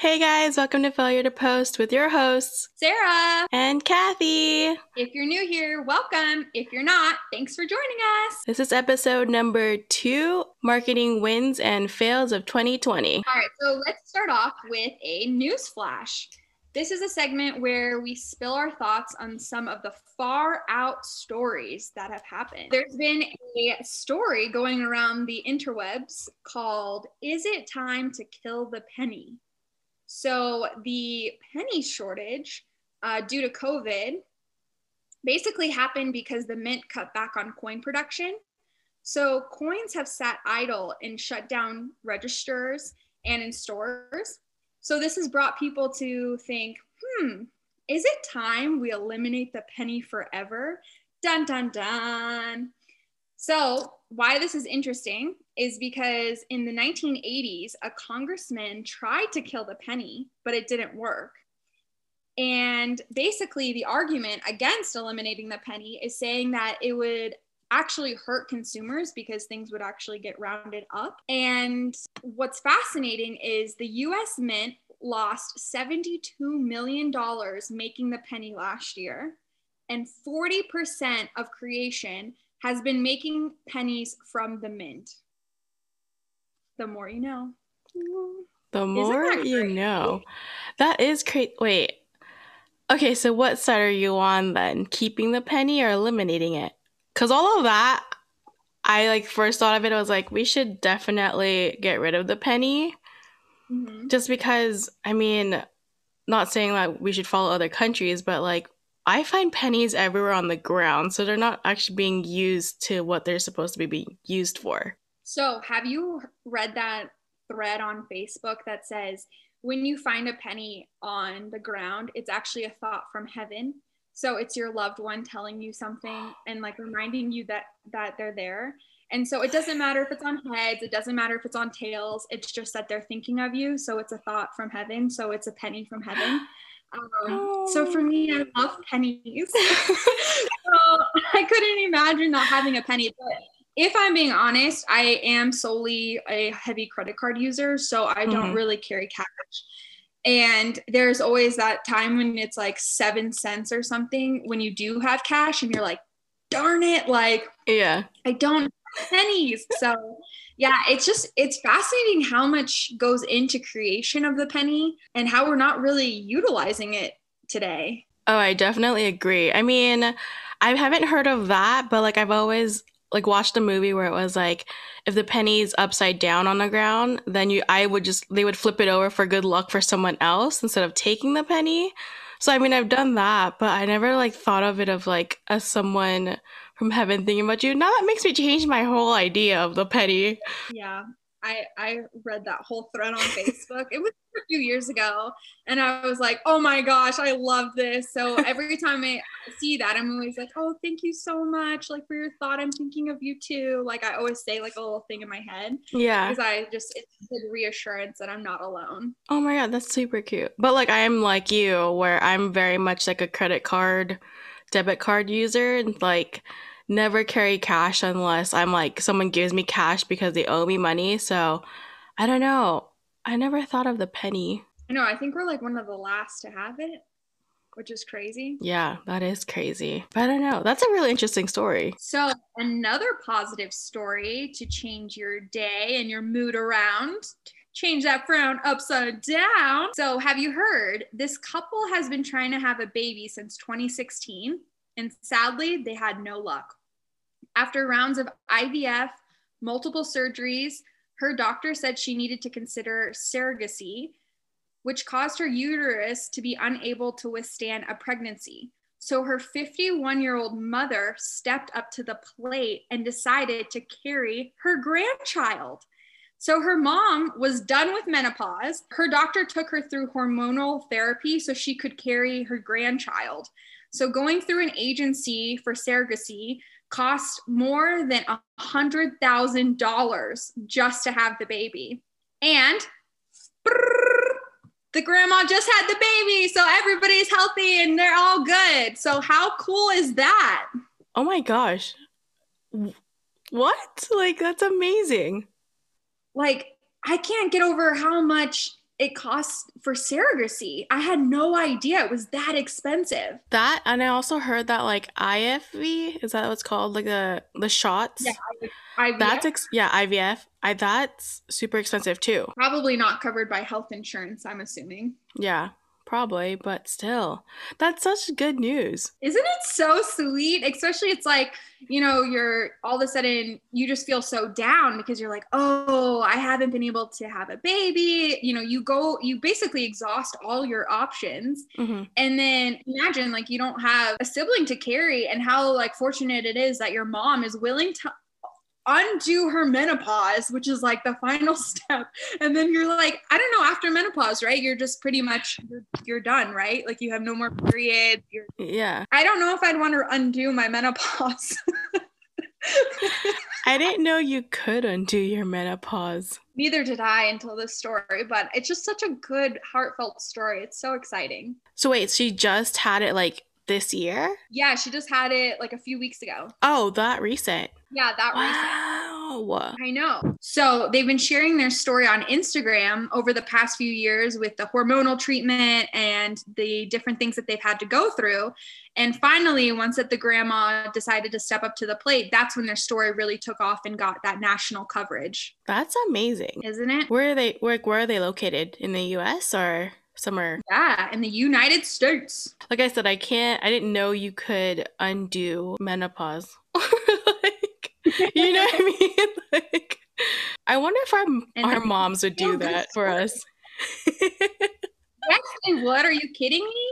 Hey guys, welcome to Failure to Post with your hosts, Sarah. and Kathy. If you're new here, welcome. If you're not, thanks for joining us. This is episode number two Marketing Wins and Fails of 2020. All right, so let's start off with a news flash. This is a segment where we spill our thoughts on some of the far out stories that have happened. There's been a story going around the interwebs called Is It Time to Kill the Penny? So, the penny shortage uh, due to COVID basically happened because the mint cut back on coin production. So, coins have sat idle and shut down registers and in stores. So, this has brought people to think, hmm, is it time we eliminate the penny forever? Dun, dun, dun. So, why this is interesting is because in the 1980s, a congressman tried to kill the penny, but it didn't work. And basically, the argument against eliminating the penny is saying that it would actually hurt consumers because things would actually get rounded up. And what's fascinating is the US Mint lost $72 million making the penny last year, and 40% of creation has been making pennies from the mint. The more you know. The more you know. That is great. Wait. Okay, so what side are you on then? Keeping the penny or eliminating it? Because all of that, I like first thought of it, I was like, we should definitely get rid of the penny. Mhm. just because i mean not saying that we should follow other countries but like i find pennies everywhere on the ground so they're not actually being used to what they're supposed to be being used for So, have you read that thread on Facebook that says when you find a penny on the ground, it's actually a thought from heaven? So, it's your loved one telling you something and like reminding you that that they're there. And so it doesn't matter if it's on heads, it doesn't matter if it's on tails, it's just that they're thinking of you. So it's a thought from heaven. So it's a penny from heaven. Um, So for me, I love pennies. so I couldn't imagine not having a penny. But if I'm being honest, I am solely a heavy credit card user, so I don't Mhm. really carry cash. And there's always that time when it's like seven cents or something when you do have cash, and you're like, darn it, like yeah I don't have pennies. So yeah, it's just it's fascinating how much goes into creation of the penny and how we're not really utilizing it today. oh i definitely agree i mean i haven't heard of that but like i've always like watched a movie where it was like if the penny's upside down on the ground then you i would just they would flip it over for good luck for someone else instead of taking the penny so i mean i've done that but i never like thought of it of like as someone from heaven thinking about you now that makes me change my whole idea of the penny Yeah. I, I read that whole thread on Facebook. It was a few years ago. And I was like, oh my gosh, I love this. So every time I see that, I'm always like, oh, thank you so much. Like for your thought, I'm thinking of you too. Like I always say like a little thing in my head yeah because I just, it's a reassurance that I'm not alone. oh my god that's super cute but like i'm like you where i'm very much like a credit card debit card user and like never carry cash unless i'm like someone gives me cash because they owe me money so i don't know i never thought of the penny I know. I think we're like one of the last to have it, which is crazy. yeah that is crazy but i don't know that's a really interesting story So, another positive story to change your day and your mood around. Change that frown upside down. So, have you heard this couple has been trying to have a baby since 2016, and sadly, they had no luck. After rounds of IVF, multiple surgeries, her doctor said she needed to consider surrogacy, which caused her uterus to be unable to withstand a pregnancy. So her 51 year old mother stepped up to the plate and decided to carry her grandchild. So her mom was done with menopause. Her doctor took her through hormonal therapy so she could carry her grandchild. So going through an agency for surrogacy cost more than a $100,000 just to have the baby. And the grandma just had the baby, so everybody's healthy and they're all good. So how cool is that? oh my gosh what like that's amazing Like I can't get over how much it costs for surrogacy. I had no idea it was that expensive. That and I also heard that like IFV is that what's called like the the shots. Yeah, IVF. That's ex- yeah IVF. I that's super expensive too. probably not covered by health insurance. I'm assuming. Yeah, probably, but still, that's such good news. Isn't it so sweet? Especially it's like, you know, you're all of a sudden you just feel so down because you're like, oh, I haven't been able to have a baby. You know, you go, you basically exhaust all your options. hmm And then imagine like you don't have a sibling to carry and how like fortunate it is that your mom is willing to undo her menopause, which is like the final step. And then you're like, I don't know, after menopause, right? You're just pretty much you're, you're done, right? Like you have no more periods. You're Yeah, I don't know if I'd want to undo my menopause. I didn't know you could undo your menopause. Neither did I until this story, but it's just such a good, heartfelt story. It's so exciting. So wait, she just had it like this year? Yeah, she just had it like a few weeks ago. Oh, that recent. Yeah, that recent. Wow. I know. So they've been sharing their story on Instagram over the past few years with the hormonal treatment and the different things that they've had to go through. And finally, once that the grandma decided to step up to the plate, that's when their story really took off and got that national coverage, That's amazing. isn't it? Where are they? Where, where are they located? In the U.S. or somewhere? Yeah, in the United States. Like I said, I can't. I didn't know you could undo menopause. you know what I mean? Like, I wonder if our And our moms would do that for us. They would. Are you kidding me?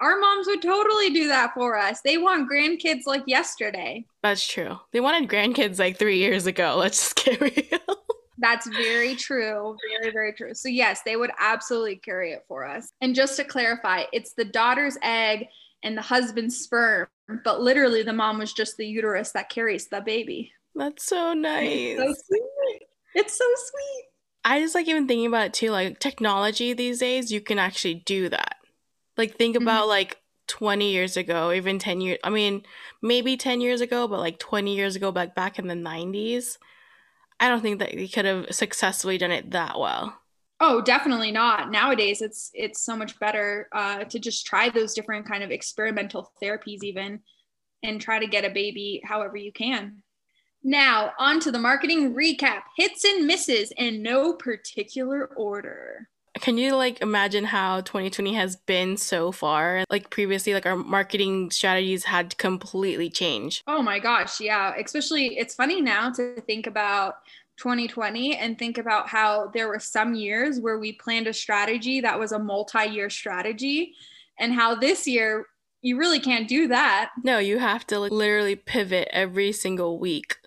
Our moms would totally do that for us. They want grandkids like yesterday. That's true. They wanted grandkids like three years ago. Let's just get real. That's very true. Very, very true. So, yes, they would absolutely carry it for us. And just to clarify, it's the daughter's egg and the husband's sperm, but literally the mom was just the uterus that carries the baby. That's so nice. So sweet. It's so sweet. I just like even thinking about it too. Like technology these days, you can actually do that. Like think Mhm. about like 20 years ago, even 10 years. I mean, maybe 10 years ago, but like 20 years ago, back back in the 90s. I don't think that they could have successfully done it that well. Oh, definitely not. Nowadays, it's it's so much better uh, to just try those different kind of experimental therapies, even, and try to get a baby however you can. Now, on to the marketing recap: hits and misses in no particular order. Can you like imagine how 2020 has been so far? Like previously, like our marketing strategies had completely changed. Oh my gosh, yeah. Especially, it's funny now to think about 2020 and think about how there were some years where we planned a strategy that was a multi-year strategy, and how this year you really can't do that. No, you have to like, literally pivot every single week.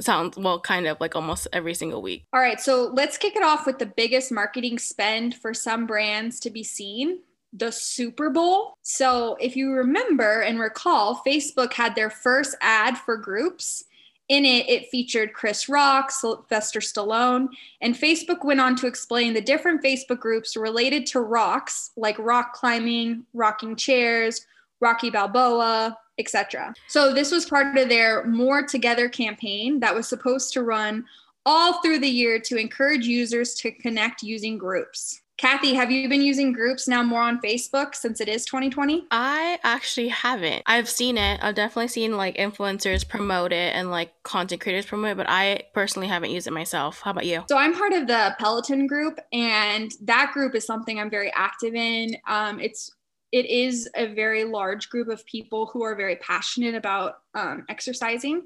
Sounds well, kind of like almost every single week. All right, so let's kick it off with the biggest marketing spend for some brands to be seen the Super Bowl. So, if you remember and recall, Facebook had their first ad for groups. In it, it featured Chris Rock, Sylvester Stallone, and Facebook went on to explain the different Facebook groups related to rocks, like rock climbing, rocking chairs, Rocky Balboa, etc. So this was part of their More Together campaign that was supposed to run all through the year to encourage users to connect using groups. Kathy, have you been using groups now more on Facebook since it is 2020? I actually haven't. I've seen it. I've definitely seen like influencers promote it and like content creators promote it, but I personally haven't used it myself. How about you? So I'm part of the Peloton group, and that group is something I'm very active in. Um, it's it is a very large group of people who are very passionate about um, exercising.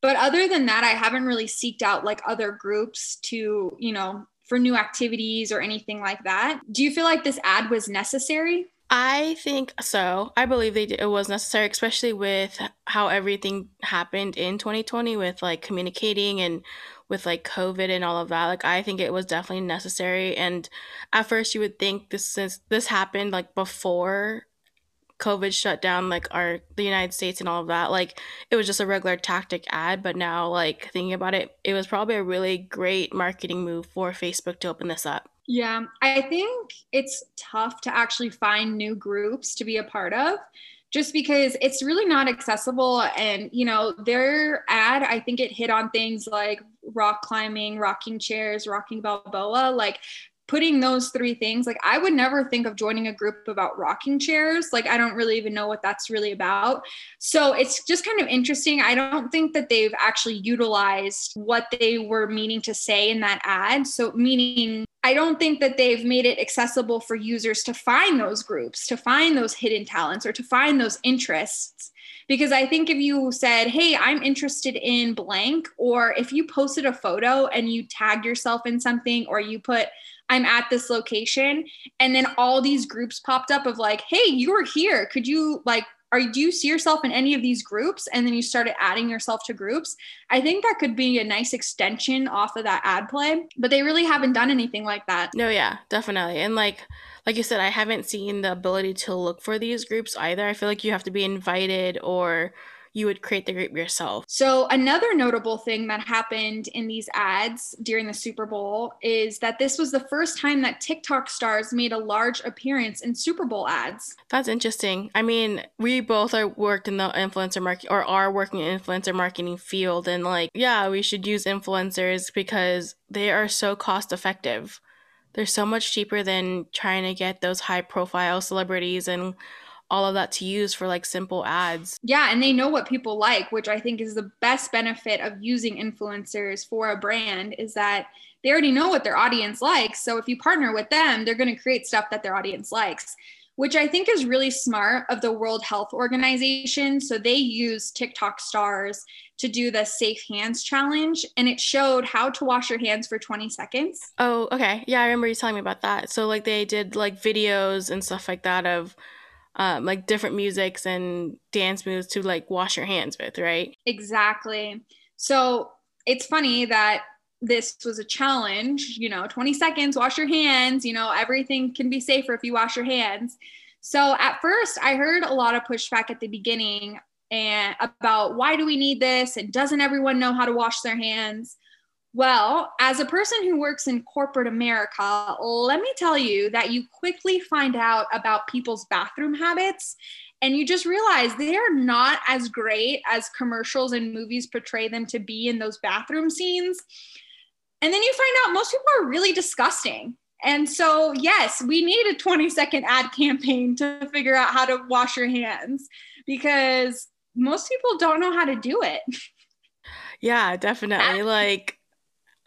But other than that, I haven't really seeked out like other groups to, you know, for new activities or anything like that. Do you feel like this ad was necessary? I think so. I believe they did, it was necessary, especially with how everything happened in 2020 with like communicating and with like COVID and all of that. Like I think it was definitely necessary. And at first, you would think this is this happened like before COVID shut down like our the United States and all of that. Like it was just a regular tactic ad, but now like thinking about it, it was probably a really great marketing move for Facebook to open this up. Yeah, I think it's tough to actually find new groups to be a part of just because it's really not accessible. And, you know, their ad, I think it hit on things like rock climbing, rocking chairs, rocking Balboa. Like, putting those three things, like I would never think of joining a group about rocking chairs. Like I don't really even know what that's really about. So it's just kind of interesting. I don't think that they've actually utilized what they were meaning to say in that ad. So meaning I don't think that they've made it accessible for users to find those groups, to find those hidden talents, or to find those interests. Because I think if you said, Hey, I'm interested in blank, or if you posted a photo and you tagged yourself in something, or you put, I'm at this location, and then all these groups popped up of like, Hey, you were here. Could you like are do you see yourself in any of these groups? And then you started adding yourself to groups. I think that could be a nice extension off of that ad play but they really haven't done anything like that. No yeah definitely. And like like you said i haven't seen the ability to look for these groups either. I feel like you have to be invited or you would create the group yourself. So, another notable thing that happened in these ads during the Super Bowl is that this was the first time that TikTok stars made a large appearance in Super Bowl ads. That's interesting. I mean, we both are worked in the influencer market or are working in influencer marketing field and like, yeah, we should use influencers because they are so cost effective. They're so much cheaper than trying to get those high profile celebrities and all of that to use for like simple ads. Yeah, and they know what people like, which I think is the best benefit of using influencers for a brand is that they already know what their audience likes. So if you partner with them, they're going to create stuff that their audience likes, which I think is really smart of the World Health Organization. So they use TikTok stars to do the safe hands challenge and it showed how to wash your hands for 20 seconds. Oh, okay. Yeah, I remember you telling me about that. So like they did like videos and stuff like that of um, like different musics and dance moves to like wash your hands with, right? Exactly. So it's funny that this was a challenge, you know, 20 seconds, wash your hands, you know, everything can be safer if you wash your hands. So at first, I heard a lot of pushback at the beginning and about why do we need this and doesn't everyone know how to wash their hands? Well, as a person who works in corporate America, let me tell you that you quickly find out about people's bathroom habits and you just realize they are not as great as commercials and movies portray them to be in those bathroom scenes. And then you find out most people are really disgusting. And so, yes, we need a 20 second ad campaign to figure out how to wash your hands because most people don't know how to do it. Yeah, definitely. Like,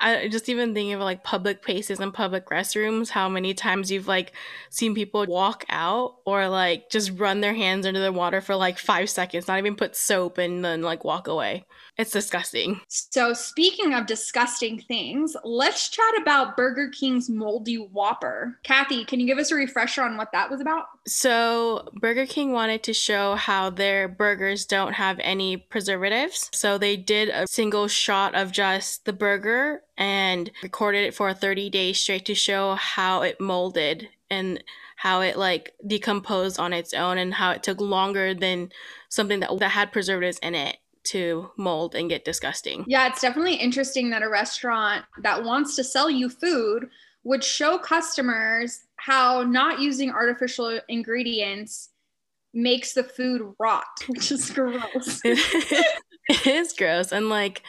I just even thinking of like public places and public restrooms, how many times you've like seen people walk out or like just run their hands under the water for like five seconds, not even put soap and then like walk away. It's disgusting. So, speaking of disgusting things, let's chat about Burger King's moldy Whopper. Kathy, can you give us a refresher on what that was about? So, Burger King wanted to show how their burgers don't have any preservatives. So, they did a single shot of just the burger and recorded it for 30 days straight to show how it molded and how it like decomposed on its own and how it took longer than something that, that had preservatives in it to mold and get disgusting. Yeah, it's definitely interesting that a restaurant that wants to sell you food would show customers how not using artificial ingredients makes the food rot, which is gross. it is gross. And like,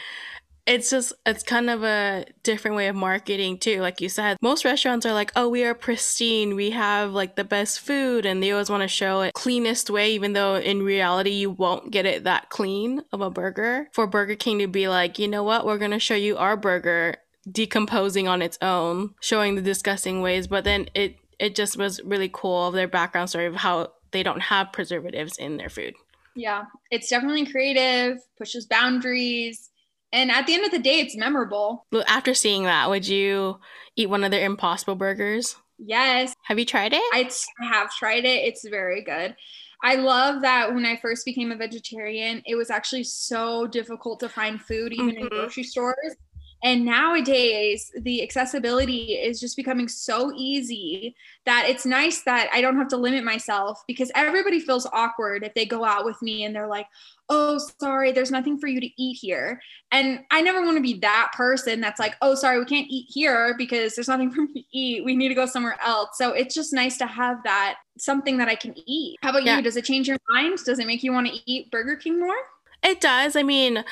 it's just it's kind of a different way of marketing too. Like you said most restaurants are like oh we are pristine. We have like the best food. And they always want to show it cleanest way even though in reality you won't get it that clean of a burger. For burger king to be like you know what? We're going to show you our burger decomposing on its own showing the disgusting ways. But then it it just was really cool of their background story of how they don't have preservatives in their food. Yeah it's definitely creative pushes boundaries and at the end of the day, it's memorable. After seeing that, would you eat one of their Impossible burgers? Yes. Have you tried it? I have tried it. It's very good. I love that when I first became a vegetarian, it was actually so difficult to find food, even mm-hmm. in grocery stores. And nowadays, the accessibility is just becoming so easy that it's nice that I don't have to limit myself because everybody feels awkward if they go out with me and they're like, oh, sorry, there's nothing for you to eat here. And I never want to be that person that's like, oh, sorry, we can't eat here because there's nothing for me to eat. We need to go somewhere else. So it's just nice to have that something that I can eat. How about yeah. you? Does it change your mind? Does it make you want to eat Burger King more? It does. I mean,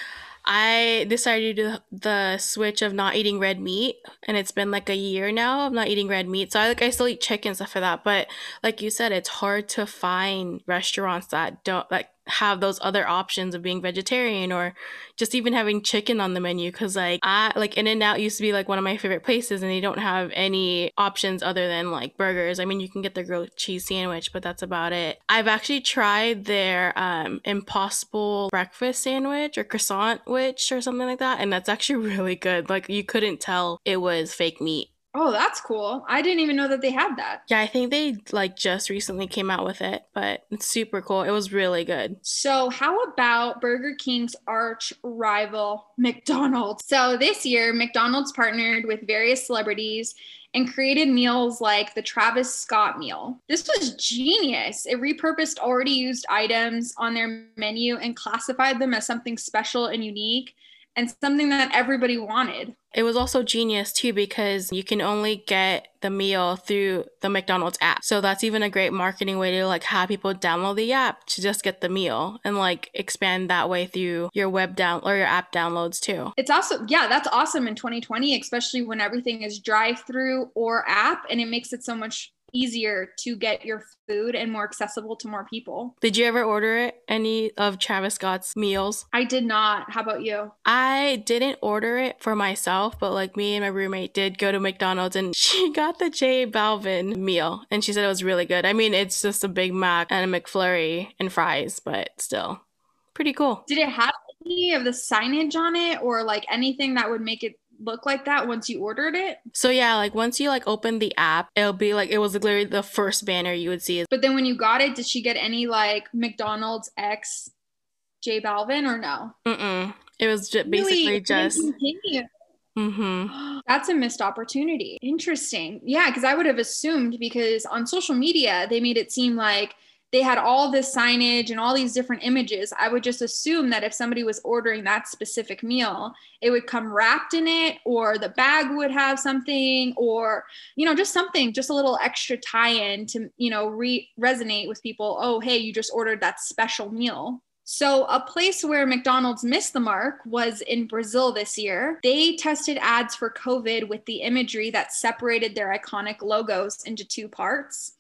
I decided to do the switch of not eating red meat, and it's been like a year now of not eating red meat. So I like I still eat chicken stuff for that, but like you said, it's hard to find restaurants that don't like have those other options of being vegetarian or just even having chicken on the menu because like i like In-N-Out used to be like one of my favorite places and they don't have any options other than like burgers. I mean you can get their grilled cheese sandwich but that's about it. I've actually tried their um impossible breakfast sandwich or Croissan'wich or something like that and that's actually really good. Like you couldn't tell it was fake meat Oh, that's cool. I didn't even know that they had that. Yeah, I think they like just recently came out with it, but it's super cool. It was really good. So, how about Burger King's arch rival, McDonald's? So, this year, McDonald's partnered with various celebrities and created meals like the Travis Scott meal. This was genius. It repurposed already used items on their menu and classified them as something special and unique and something that everybody wanted. It was also genius too because you can only get the meal through the McDonald's app. So that's even a great marketing way to like have people download the app to just get the meal and like expand that way through your web down or your app downloads too. It's also yeah, that's awesome in 2020, especially when everything is drive through or app and it makes it so much easier to get your food and more accessible to more people. Did you ever order any of Travis Scott's meals? I did not. How about you? I didn't order it for myself, but like me and my roommate did go to McDonald's and she got the J Balvin meal and she said it was really good. I mean, it's just a Big Mac and a McFlurry and fries, but still pretty cool. Did it have any of the signage on it or like anything that would make it look like that once you ordered it. So yeah, like once you like open the app, it'll be like it was literally the first banner you would see. But then when you got it, did she get any like McDonald's X J Balvin or no? Mm-mm. It was just basically really? just. Mm-hmm. That's a missed opportunity. Interesting. Yeah, because I would have assumed because on social media they made it seem like they had all this signage and all these different images, I would just assume that if somebody was ordering that specific meal, it would come wrapped in it, or the bag would have something, or, you know, just something, just a little extra tie in to, you know, re- resonate with people. Oh, hey, you just ordered that special meal. So, a place where McDonald's missed the mark was in Brazil this year. They tested ads for COVID with the imagery that separated their iconic logos into two parts.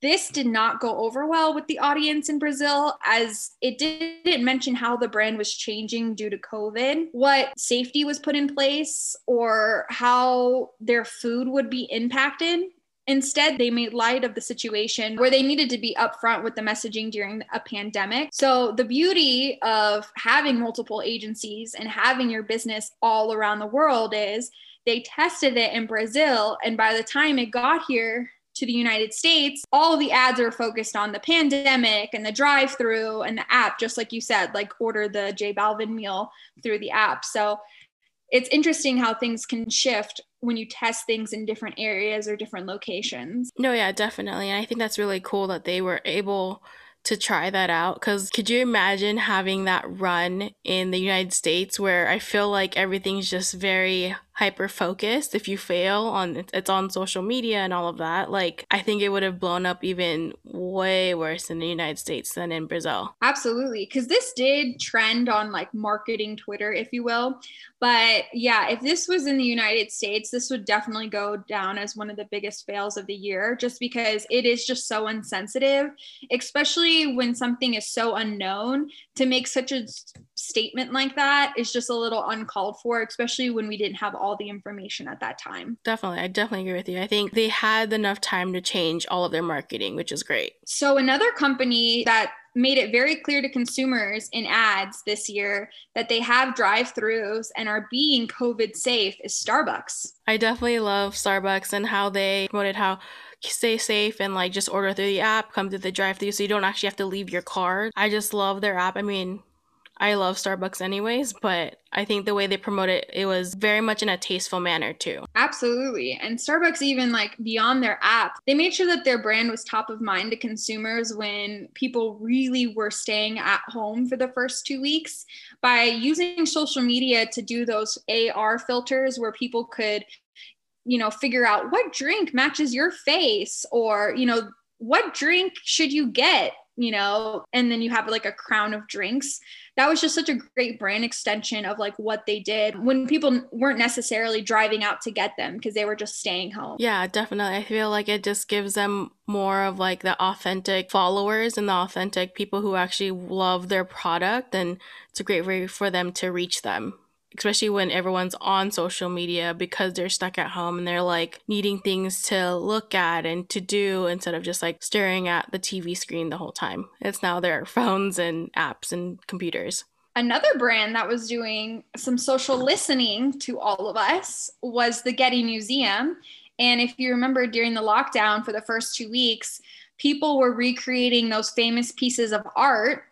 This did not go over well with the audience in Brazil as it didn't mention how the brand was changing due to COVID, what safety was put in place, or how their food would be impacted. Instead, they made light of the situation where they needed to be upfront with the messaging during a pandemic. So, the beauty of having multiple agencies and having your business all around the world is they tested it in Brazil. And by the time it got here, to the United States, all the ads are focused on the pandemic and the drive through and the app, just like you said, like order the J Balvin meal through the app. So it's interesting how things can shift when you test things in different areas or different locations. No, yeah, definitely. And I think that's really cool that they were able to try that out because could you imagine having that run in the United States where I feel like everything's just very hyper focused if you fail on it's on social media and all of that like i think it would have blown up even way worse in the united states than in brazil. Absolutely. Because this did trend on like marketing twitter if you will. But yeah if this was in the united states this would definitely go down as one of the biggest fails of the year just because it is just so insensitive especially when something is so unknown. To make such a statement like that is just a little uncalled for especially when we didn't have all all the information at that time. Definitely. I definitely agree with you. I think they had enough time to change all of their marketing, which is great. So, another company that made it very clear to consumers in ads this year that they have drive throughs and are being COVID safe is Starbucks. I definitely love Starbucks and how they promoted how stay safe and like just order through the app, come to the drive through so you don't actually have to leave your car. I just love their app. I mean, I love Starbucks anyways, but I think the way they promote it, it was very much in a tasteful manner too. Absolutely. And Starbucks, even like beyond their app, they made sure that their brand was top of mind to consumers when people really were staying at home for the first two weeks by using social media to do those AR filters where people could you know figure out what drink matches your face or you know what drink should you get you know, and then you have like a crown of drinks. That was just such a great brand extension of like what they did when people weren't necessarily driving out to get them because they were just staying home. Yeah, definitely. I feel like it just gives them more of like the authentic followers and the authentic people who actually love their product and it's a great way for them to reach them especially when everyone's on social media because they're stuck at home and they're like needing things to look at and to do instead of just like staring at the TV screen the whole time. It's now their phones and apps and computers. Another brand that was doing some social listening to all of us was the Getty Museum. And if you remember during the lockdown for the first two weeks, people were recreating those famous pieces of art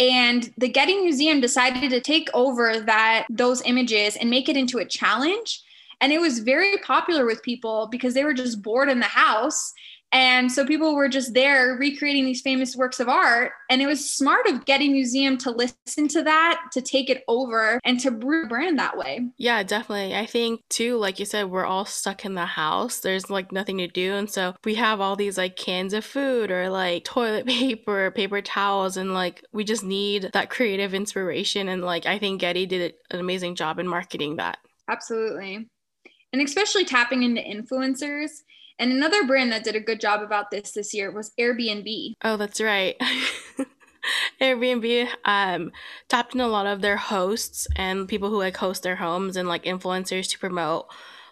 and the Getty Museum decided to take over that those images and make it into a challenge. And it was very popular with people because they were just bored in the house and so people were just there recreating these famous works of art. And it was smart of Getty Museum to listen to that, to take it over, and to brand that way. Yeah, definitely. I think too, like you said, we're all stuck in the house. There's like nothing to do. And so we have all these like cans of food or like toilet paper, paper towels, and like we just need that creative inspiration. And like I think Getty did an amazing job in marketing that. Absolutely. And especially tapping into influencers and another brand that did a good job about this this year was Airbnb. Oh, that's right. Airbnb um, tapped in a lot of their hosts and people who like host their homes and like influencers to promote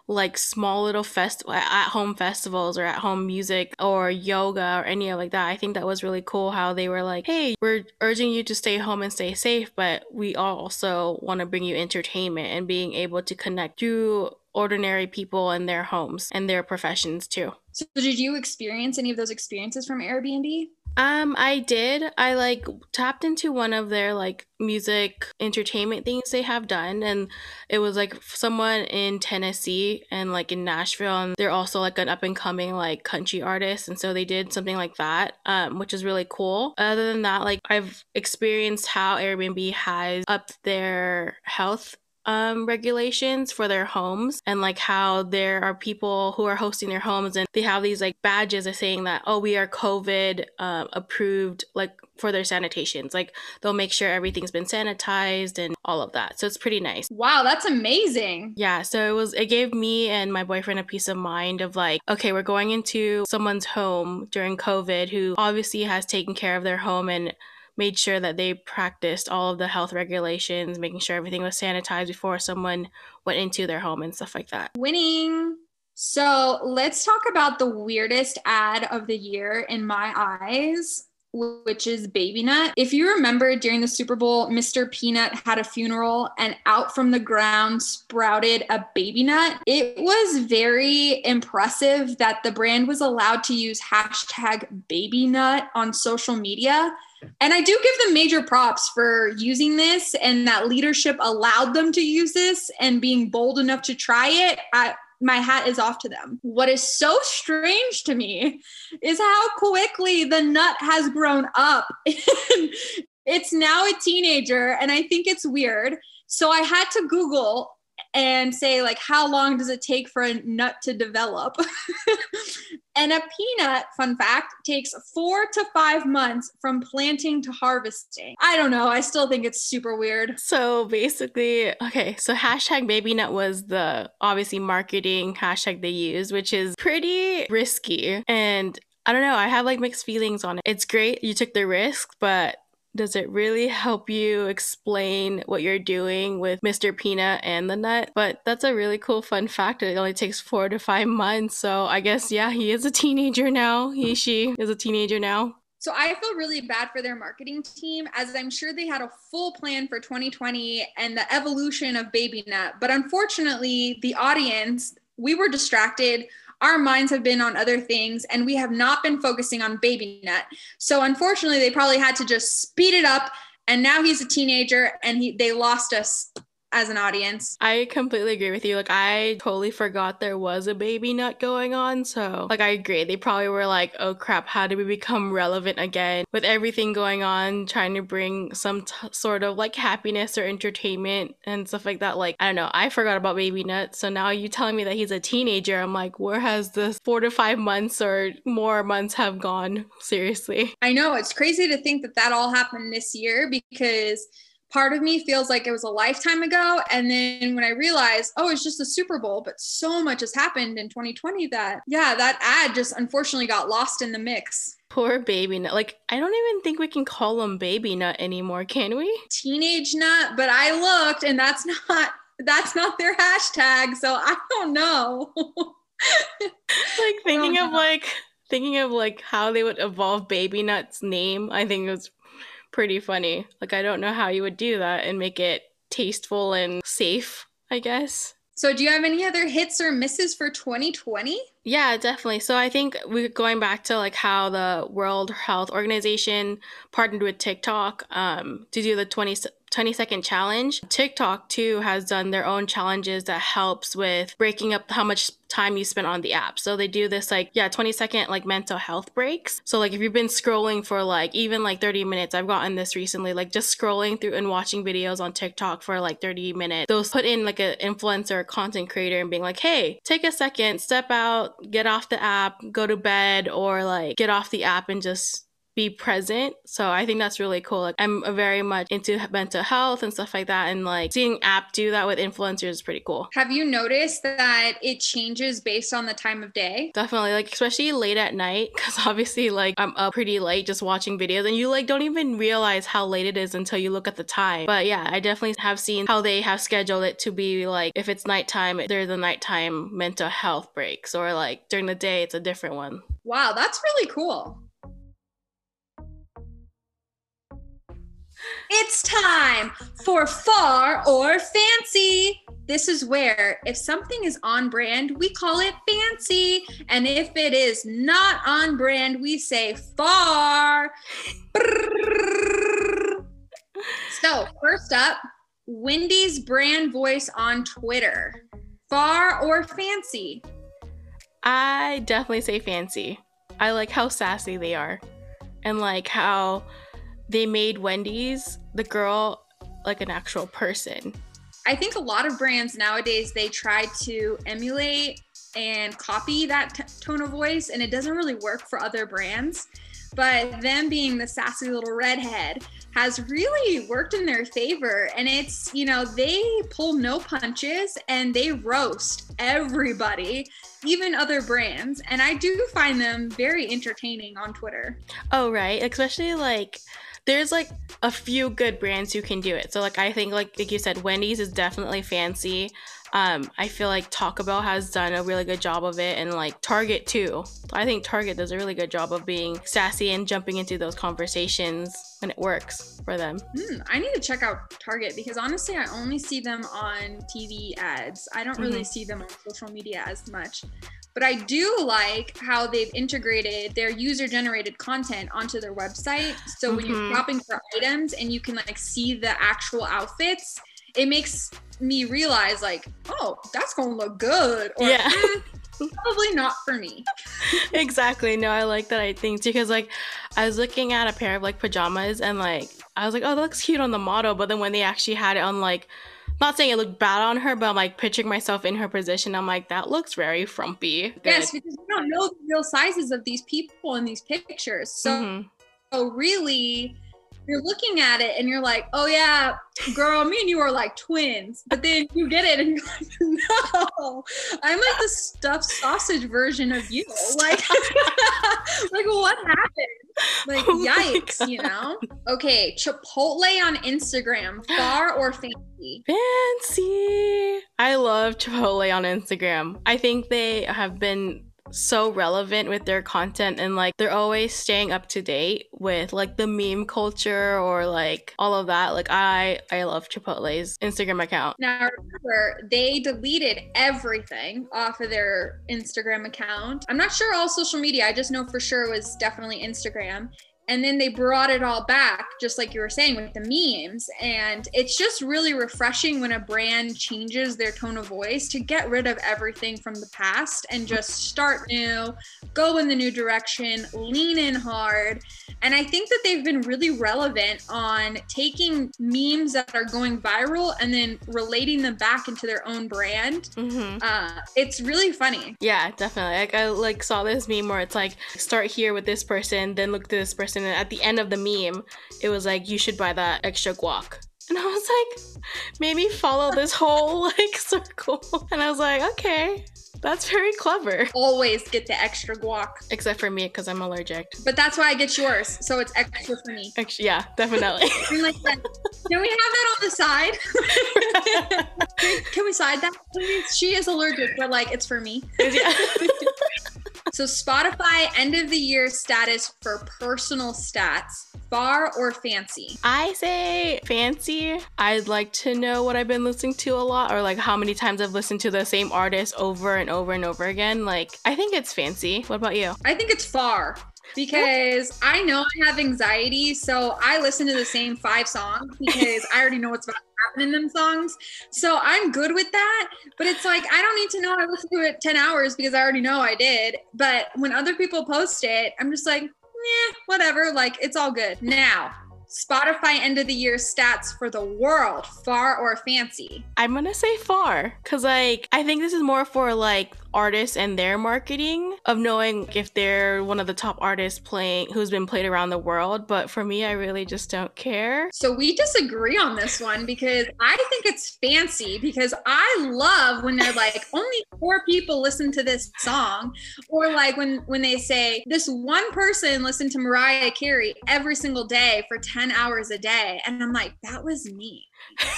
like small little fest at home festivals or at home music or yoga or any of like that. I think that was really cool how they were like, "Hey, we're urging you to stay home and stay safe, but we also want to bring you entertainment and being able to connect through ordinary people in their homes and their professions too. So did you experience any of those experiences from Airbnb? Um, I did. I like tapped into one of their like music entertainment things they have done, and it was like someone in Tennessee and like in Nashville, and they're also like an up and coming like country artist, and so they did something like that, um, which is really cool. Other than that, like I've experienced how Airbnb has upped their health um, regulations for their homes and like how there are people who are hosting their homes and they have these like badges of saying that oh we are covid uh, approved like for their sanitations. Like they'll make sure everything's been sanitized and all of that. So it's pretty nice. Wow that's amazing. Yeah so it was it gave me and my boyfriend a peace of mind of like okay we're going into someone's home during covid who obviously has taken care of their home and made sure that they practiced all of the health regulations, making sure everything was sanitized before someone went into their home and stuff like that. Winning. So let's talk about the weirdest ad of the year in my eyes which is Baby Nut. If you remember during the Super Bowl, Mr. Peanut had a funeral and out from the ground sprouted a baby nut. It was very impressive that the brand was allowed to use hashtag baby nut on social media and I do give them major props for using this and that leadership allowed them to use this and being bold enough to try it. I, my hat is off to them. What is so strange to me is how quickly the nut has grown up. it's now a teenager, and I think it's weird. So I had to Google and say like how long does it take for a nut to develop and a peanut fun fact takes four to five months from planting to harvesting i don't know i still think it's super weird so basically okay so hashtag baby nut was the obviously marketing hashtag they use which is pretty risky and I don't know. I have like mixed feelings on it. It's great you took the risk, but does it really help you explain what you're doing with Mr. Peanut and the nut? But that's a really cool fun fact. It only takes four to five months. So I guess, yeah, he is a teenager now. He, hmm. she is a teenager now. So I feel really bad for their marketing team, as I'm sure they had a full plan for 2020 and the evolution of Baby Nut. But unfortunately, the audience, we were distracted our minds have been on other things and we have not been focusing on baby nut. so unfortunately they probably had to just speed it up and now he's a teenager and he they lost us as an audience. I completely agree with you. Like I totally forgot there was a baby nut going on. So like I agree. They probably were like, oh crap, how do we become relevant again? With everything going on, trying to bring some t- sort of like happiness or entertainment and stuff like that. Like, I don't know. I forgot about baby nut. So now you telling me that he's a teenager. I'm like, where has this four to five months or more months have gone? Seriously. I know. It's crazy to think that that all happened this year because part of me feels like it was a lifetime ago. And then when I realized, oh, it's just a Super Bowl, but so much has happened in 2020 that, yeah, that ad just unfortunately got lost in the mix. Poor baby nut. Like, I don't even think we can call him baby nut anymore, can we? Teenage nut, but I looked and that's not that's not their hashtag, so I don't know. like thinking of like thinking of like how they would evolve baby nut's name, I think it was pretty funny. Like, I don't know how you would do that and make it tasteful and safe, I guess. So, do you have any other hits or misses for 2020? Yeah, definitely. So, I think we're going back to like how the World Health Organization partnered with TikTok um, to do the 20, 20 second challenge. TikTok too has done their own challenges that helps with breaking up how much time you spend on the app. So they do this like yeah, 20 second like mental health breaks. So like if you've been scrolling for like even like 30 minutes, I've gotten this recently, like just scrolling through and watching videos on TikTok for like 30 minutes. Those put in like an influencer content creator and being like, "Hey, take a second, step out, get off the app, go to bed or like get off the app and just be present. So I think that's really cool. Like I'm very much into mental health and stuff like that. And like seeing app do that with influencers is pretty cool. Have you noticed that it changes based on the time of day? Definitely. Like especially late at night. Cause obviously like I'm up pretty late just watching videos and you like don't even realize how late it is until you look at the time. But yeah, I definitely have seen how they have scheduled it to be like if it's nighttime, there's a nighttime mental health breaks or like during the day it's a different one. Wow, that's really cool. It's time for far or fancy. This is where, if something is on brand, we call it fancy. And if it is not on brand, we say far. So, first up, Wendy's brand voice on Twitter. Far or fancy? I definitely say fancy. I like how sassy they are and like how they made Wendy's the girl like an actual person. I think a lot of brands nowadays they try to emulate and copy that t- tone of voice and it doesn't really work for other brands. But them being the sassy little redhead has really worked in their favor. And it's, you know, they pull no punches and they roast everybody, even other brands. And I do find them very entertaining on Twitter. Oh, right. Especially like there's like a few good brands who can do it. So like I think like like you said, Wendy's is definitely fancy. Um, I feel like Taco Bell has done a really good job of it, and like Target too. I think Target does a really good job of being sassy and jumping into those conversations when it works for them. Mm, I need to check out Target because honestly, I only see them on TV ads. I don't really mm-hmm. see them on social media as much. But I do like how they've integrated their user generated content onto their website. So when mm-hmm. you're shopping for items and you can like see the actual outfits, it makes me realize like, oh, that's gonna look good. Or, yeah. Mm, probably not for me. exactly. No, I like that I think too because like I was looking at a pair of like pajamas and like I was like, oh, that looks cute on the model, but then when they actually had it on like not saying it looked bad on her, but I'm like picturing myself in her position. I'm like, that looks very frumpy. Good. Yes, because you don't know the real sizes of these people in these pictures. So, mm-hmm. so really, you're looking at it and you're like, oh yeah, girl, me and you are like twins. But then you get it and you're like, no, I'm like the stuffed sausage version of you. Like, like what happened? Like, oh yikes, you know? Okay, Chipotle on Instagram, far or fancy? Fancy. I love Chipotle on Instagram. I think they have been so relevant with their content and like they're always staying up to date with like the meme culture or like all of that. Like i i love chipotle's instagram account. Now remember they deleted everything off of their instagram account. I'm not sure all social media. I just know for sure it was definitely instagram and then they brought it all back, just like you were saying with the memes. And it's just really refreshing when a brand changes their tone of voice to get rid of everything from the past and just start new, go in the new direction, lean in hard. And I think that they've been really relevant on taking memes that are going viral and then relating them back into their own brand. Mm-hmm. Uh, it's really funny. Yeah, definitely. Like I like saw this meme where it's like start here with this person, then look to this person, and at the end of the meme, it was like you should buy that extra guac. And I was like, maybe follow this whole like circle. And I was like, okay, that's very clever. Always get the extra guac. Except for me, because I'm allergic. But that's why I get yours. So it's extra for me. Actually, yeah, definitely. I'm like, can we have that on the side? can, can we side that? please? She is allergic, but like it's for me. Yeah. So Spotify end of the year status for personal stats, far or fancy? I say fancy. I'd like to know what I've been listening to a lot or like how many times I've listened to the same artist over and over and over again. Like, I think it's fancy. What about you? I think it's far because I know I have anxiety, so I listen to the same five songs because I already know what's about happen in them songs. So I'm good with that. But it's like I don't need to know I listened to it 10 hours because I already know I did. But when other people post it, I'm just like, yeah, whatever. Like it's all good. Now, Spotify end of the year stats for the world, far or fancy? I'm gonna say far, cause like I think this is more for like artists and their marketing of knowing if they're one of the top artists playing who's been played around the world. But for me, I really just don't care. So we disagree on this one because I think it's fancy because I love when they're like only four people listen to this song or like when when they say this one person listened to Mariah Carey every single day for 10 hours a day and I'm like that was me.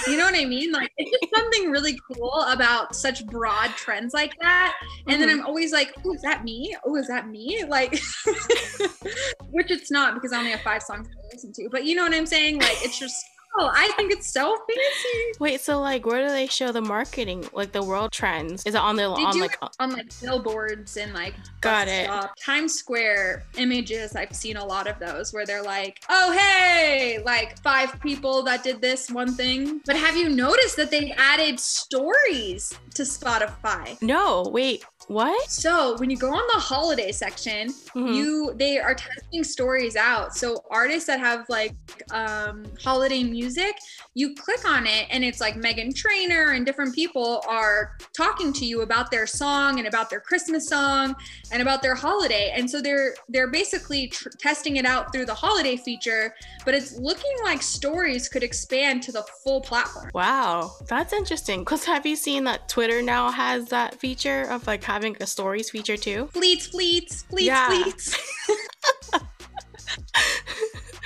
You know what I mean? Like it's just something really cool about such broad trends like that. And mm-hmm. then I'm always like, oh, is that me? Oh, is that me? Like, which it's not because I only have five songs to listen to. But you know what I'm saying? Like, it's just Oh, I think it's so fancy. Wait, so like, where do they show the marketing, like the world trends? Is it on the they on like on like billboards and like got it stop. Times Square images? I've seen a lot of those where they're like, oh hey, like five people that did this one thing. But have you noticed that they've added stories to Spotify? No, wait, what? So when you go on the holiday section, mm-hmm. you they are testing stories out. So artists that have like um, holiday music, you click on it and it's like Meghan Trainor and different people are talking to you about their song and about their Christmas song and about their holiday. And so they're they're basically tr- testing it out through the holiday feature, but it's looking like stories could expand to the full platform. Wow, that's interesting. Cause have you seen that Twitter now has that feature of like having having a stories feature too? Fleets, fleets, fleets, yeah. fleets.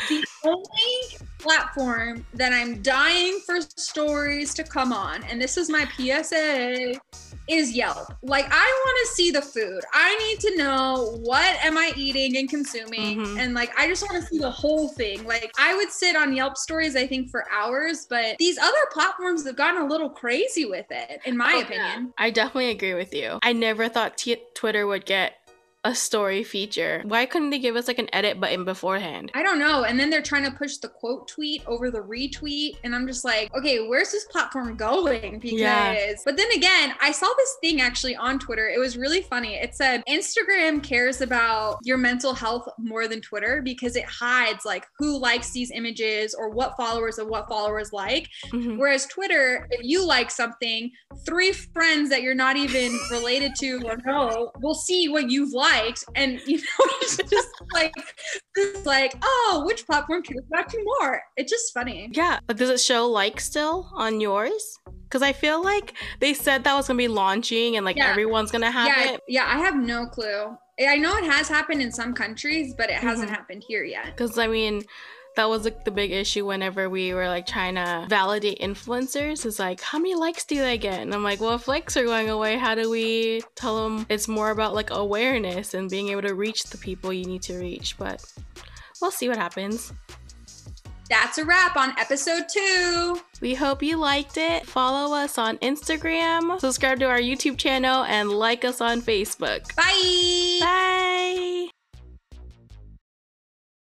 the only platform that I'm dying for stories to come on, and this is my PSA, is Yelp. Like I want to see the food. I need to know what am I eating and consuming mm-hmm. and like I just want to see the whole thing. Like I would sit on Yelp stories I think for hours, but these other platforms have gotten a little crazy with it in my oh, opinion. Yeah. I definitely agree with you. I never thought t- Twitter would get a story feature. Why couldn't they give us like an edit button beforehand? I don't know. And then they're trying to push the quote tweet over the retweet. And I'm just like, okay, where's this platform going? Because, yeah. but then again, I saw this thing actually on Twitter. It was really funny. It said Instagram cares about your mental health more than Twitter because it hides like who likes these images or what followers of what followers like. Mm-hmm. Whereas Twitter, if you like something, three friends that you're not even related to or know will see what you've liked liked, and you know, it's just like it's like, oh, which platform cares about you more? It's just funny. Yeah, but does it show like still on yours? Because I feel like they said that was gonna be launching and like yeah. everyone's gonna have yeah, it. Yeah, I have no clue. I know it has happened in some countries, but it hasn't mm-hmm. happened here yet. Because I mean, that was like the big issue whenever we were like trying to validate influencers is like how many likes do they get and i'm like well if likes are going away how do we tell them it's more about like awareness and being able to reach the people you need to reach but we'll see what happens that's a wrap on episode two. We hope you liked it. Follow us on Instagram, subscribe to our YouTube channel, and like us on Facebook. Bye. Bye.